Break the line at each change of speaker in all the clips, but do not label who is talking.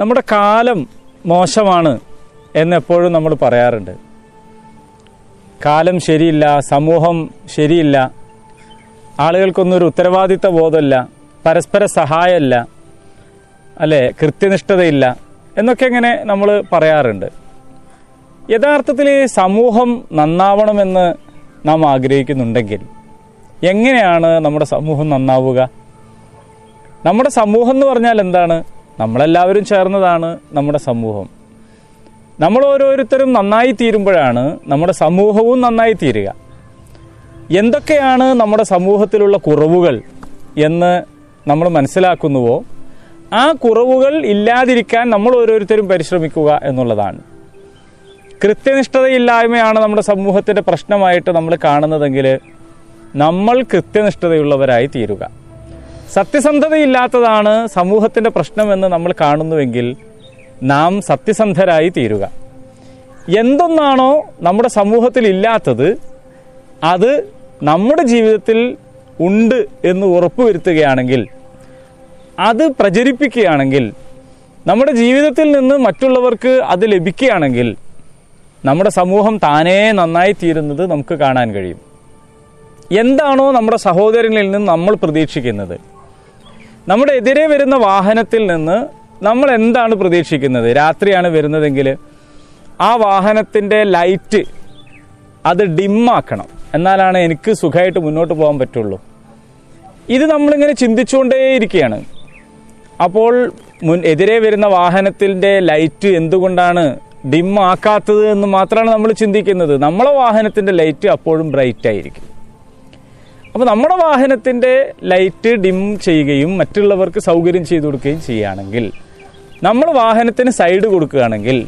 നമ്മുടെ കാലം മോശമാണ് എന്നെപ്പോഴും നമ്മൾ പറയാറുണ്ട്. കാലം ശരിയില്ല സമൂഹം ശരിയില്ല ആളുകൾക്കൊന്നൊരു ഉത്തരവാദിത്ത ബോധമില്ല പരസ്പര സഹായമല്ല അല്ലേ കൃത്യനിഷ്ഠതയില്ല എന്നൊക്കെ ഇങ്ങനെ നമ്മൾ പറയാറുണ്ട്. യഥാർത്ഥത്തിൽ സമൂഹം നന്നാവണമെന്ന് നാം ആഗ്രഹിക്കുന്നുണ്ടെങ്കിൽ എങ്ങനെയാണ് നമ്മുടെ സമൂഹം നന്നാവുക? നമ്മുടെ സമൂഹം എന്ന് പറഞ്ഞാൽ എന്താണ്? നമ്മളെല്ലാവരും ചേർന്നതാണ് നമ്മുടെ സമൂഹം. നമ്മൾ ഓരോരുത്തരും നന്നായി തീരുമ്പോഴാണ് നമ്മുടെ സമൂഹവും നന്നായി തീരുക. എന്തൊക്കെയാണ് നമ്മുടെ സമൂഹത്തിലുള്ള കുറവുകൾ എന്ന് നമ്മൾ മനസ്സിലാക്കുന്നുവോ? ആ കുറവുകൾ ഇല്ലാതിരിക്കാൻ നമ്മൾ ഓരോരുത്തരും പരിശ്രമിക്കുക എന്നുള്ളതാണ്. കൃത്യനിഷ്ഠതയില്ലായ്മയാണ് നമ്മുടെ സമൂഹത്തിന്റെ പ്രശ്നമായിട്ട് നമ്മൾ കാണുന്നതെങ്കിൽ നമ്മൾ കൃത്യനിഷ്ഠതയുള്ളവരായി തീരുക. സത്യസന്ധതയില്ലാത്തതാണ് സമൂഹത്തിന്റെ പ്രശ്നമെന്ന് നമ്മൾ കാണുന്നുവെങ്കിൽ നാം സത്യസന്ധരായി തീരുക. എന്തൊന്നാണോ നമ്മുടെ സമൂഹത്തിൽ ഇല്ലാത്തത് അത് നമ്മുടെ ജീവിതത്തിൽ ഉണ്ട് എന്ന് ഉറപ്പുവരുത്തുകയാണെങ്കിൽ അത് പ്രചരിപ്പിക്കുകയാണെങ്കിൽ നമ്മുടെ ജീവിതത്തിൽ നിന്ന് മറ്റുള്ളവർക്ക് അത് ലഭിക്കുകയാണെങ്കിൽ നമ്മുടെ സമൂഹം താനേ നന്നായി തീരുന്നത് നമുക്ക് കാണാൻ കഴിയും. എന്താണോ നമ്മുടെ സഹോദരനിൽ നിന്ന് നമ്മൾ പ്രതീക്ഷിക്കുന്നത്? നമ്മുടെ എതിരെ വരുന്ന വാഹനത്തിൽ നിന്ന് നമ്മൾ എന്താണ് പ്രതീക്ഷിക്കുന്നത്? രാത്രിയാണ് വരുന്നതെങ്കിൽ ആ വാഹനത്തിന്റെ ലൈറ്റ് അത് ഡിമ്മാക്കണം. എന്നാലാണ് എനിക്ക് സുഖമായിട്ട് മുന്നോട്ട് പോകാൻ പറ്റുള്ളൂ. ഇത് നമ്മളിങ്ങനെ ചിന്തിച്ചുകൊണ്ടേയിരിക്കുകയാണ്. അപ്പോൾ മുൻ എതിരെ വരുന്ന വാഹനത്തിന്റെ ലൈറ്റ് എന്തുകൊണ്ടാണ് ഡിം എന്ന് മാത്രമാണ് നമ്മൾ ചിന്തിക്കുന്നത്. നമ്മളെ വാഹനത്തിന്റെ ലൈറ്റ് അപ്പോഴും ബ്രൈറ്റ് ആയിരിക്കും അപ്പോൾ നമ്മുടെ വാഹനത്തിന്റെ ലൈറ്റ് ഡിം ചെയ്യുകയും മറ്റുള്ളവർക്ക് സൗകര്യം ചെയ്തു കൊടുക്കുകയും ചെയ്യുകയാണെങ്കിൽ നമ്മൾ വാഹനത്തിന് സൈഡ് കൊടുക്കുകയാണെങ്കിൽ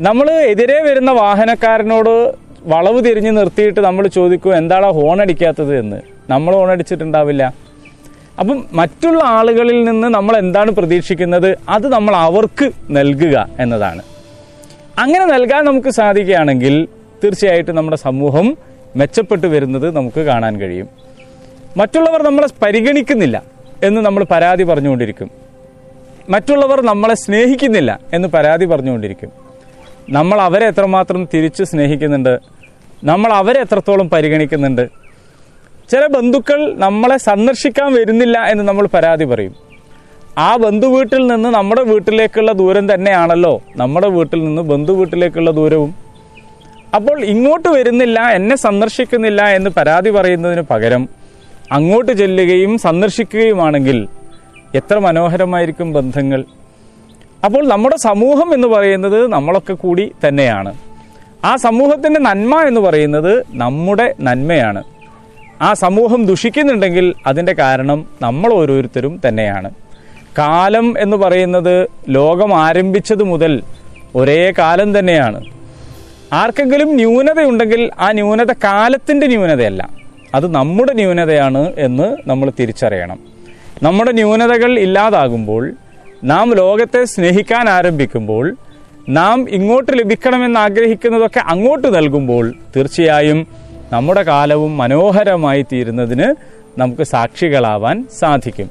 നമ്മൾ എതിരെ വരുന്ന വാഹനക്കാരനോട് വളവ് തിരിഞ്ഞ് നിർത്തിയിട്ട് നമ്മൾ ചോദിക്കും എന്താണ് ഹോൺ അടിക്കാത്തത്? എന്ന്. നമ്മൾ ഹോൺ അടിച്ചിട്ടുണ്ടാവില്ല. അപ്പം മറ്റുള്ള ആളുകളിൽ നിന്ന് നമ്മൾ എന്താണ് പ്രതീക്ഷിക്കുന്നത്? അത് നമ്മൾ അവർക്ക് നൽകുക എന്നതാണ്. അങ്ങനെ നൽകാൻ നമുക്ക് സാധിക്കുകയാണെങ്കിൽ തീർച്ചയായിട്ടും നമ്മുടെ സമൂഹം മെച്ചപ്പെട്ടു വരുന്നത് നമുക്ക് കാണാൻ കഴിയും. മറ്റുള്ളവർ നമ്മളെ പരിഗണിക്കുന്നില്ല എന്ന് നമ്മൾ പരാതി പറഞ്ഞുകൊണ്ടിരിക്കും. മറ്റുള്ളവർ നമ്മളെ സ്നേഹിക്കുന്നില്ല എന്ന് പരാതി പറഞ്ഞുകൊണ്ടിരിക്കും. നമ്മൾ അവരെ എത്രമാത്രം തിരിച്ച് സ്നേഹിക്കുന്നുണ്ട്? നമ്മൾ അവരെ എത്രത്തോളം പരിഗണിക്കുന്നുണ്ട്? ചില ബന്ധുക്കൾ നമ്മളെ സന്ദർശിക്കാൻ വരുന്നില്ല എന്ന് നമ്മൾ പരാതി പറയും. ആ ബന്ധു വീട്ടിൽ നിന്ന് നമ്മുടെ വീട്ടിലേക്കുള്ള ദൂരം തന്നെയാണല്ലോ നമ്മുടെ വീട്ടിൽ നിന്ന് ബന്ധു വീട്ടിലേക്കുള്ള ദൂരവും. അപ്പോൾ ഇങ്ങോട്ട് വരുന്നില്ല എന്നെ സന്ദർശിക്കുന്നില്ല എന്ന് പരാതി പറയുന്നതിന് പകരം അങ്ങോട്ട് ചെല്ലുകയും സന്ദർശിക്കുകയുമാണെങ്കിൽ എത്ര മനോഹരമായിരിക്കും ബന്ധങ്ങൾ. അപ്പോൾ നമ്മുടെ സമൂഹം എന്ന് പറയുന്നത് നമ്മളൊക്കെ കൂടി തന്നെയാണ്. ആ സമൂഹത്തിന്റെ നന്മ എന്ന് പറയുന്നത് നമ്മുടെ നന്മയാണ്. ആ സമൂഹം ദുഷിക്കുന്നുണ്ടെങ്കിൽ അതിന്റെ കാരണം നമ്മൾ ഓരോരുത്തരും തന്നെയാണ്. കാലം എന്ന് പറയുന്നത് ലോകം ആരംഭിച്ചത് മുതൽ ഒരേ കാലം തന്നെയാണ്. ആർക്കെങ്കിലും ന്യൂനതയുണ്ടെങ്കിൽ ആ ന്യൂനത കാലത്തിന്റെ ന്യൂനതയല്ല. അത് നമ്മുടെ ന്യൂനതയാണ് എന്ന് നമ്മൾ തിരിച്ചറിയണം. നമ്മുടെ ന്യൂനതകൾ ഇല്ലാതാകുമ്പോൾ നാം ലോകത്തെ സ്നേഹിക്കാൻ ആരംഭിക്കുമ്പോൾ നാം ഇങ്ങോട്ട് ലഭിക്കണമെന്ന് ആഗ്രഹിക്കുന്നതൊക്കെ അങ്ങോട്ട് നൽകുമ്പോൾ തീർച്ചയായും നമ്മുടെ കാലവും മനോഹരമായി തീരുന്നതിന് നമുക്ക് സാക്ഷികളാവാൻ സാധിക്കും.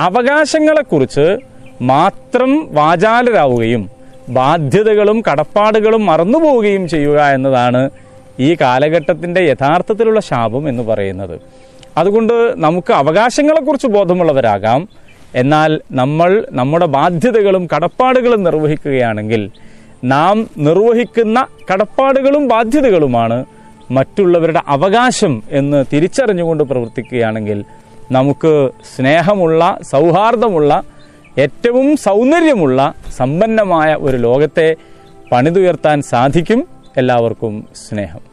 അവകാശങ്ങളെക്കുറിച്ച് മാത്രം വാചാലരാവുകയും ബാധ്യതകളും കടപ്പാടുകളും മറന്നുപോവുകയും ചെയ്യുക എന്നതാണ് ഈ കാലഘട്ടത്തിന്റെ യഥാർത്ഥത്തിലുള്ള ശാപം എന്ന് പറയുന്നത്. അതുകൊണ്ട് നമുക്ക് അവകാശങ്ങളെക്കുറിച്ച് ബോധമുള്ളവരാകാം. എന്നാൽ നമ്മൾ നമ്മുടെ ബാധ്യതകളും കടപ്പാടുകളും നിർവഹിക്കുകയാണെങ്കിൽ നാം നിർവഹിക്കുന്ന കടപ്പാടുകളും ബാധ്യതകളുമാണ് മറ്റുള്ളവരുടെ അവകാശം എന്ന് തിരിച്ചറിഞ്ഞുകൊണ്ട് പ്രവർത്തിക്കുകയാണെങ്കിൽ നമുക്ക് സ്നേഹമുള്ള സൗഹാർദ്ദമുള്ള ഏറ്റവും സൗന്ദര്യമുള്ള സമ്പന്നമായ ഒരു ലോകത്തെ പണിതുയർത്താൻ സാധിക്കും. എല്ലാവർക്കും സ്നേഹം.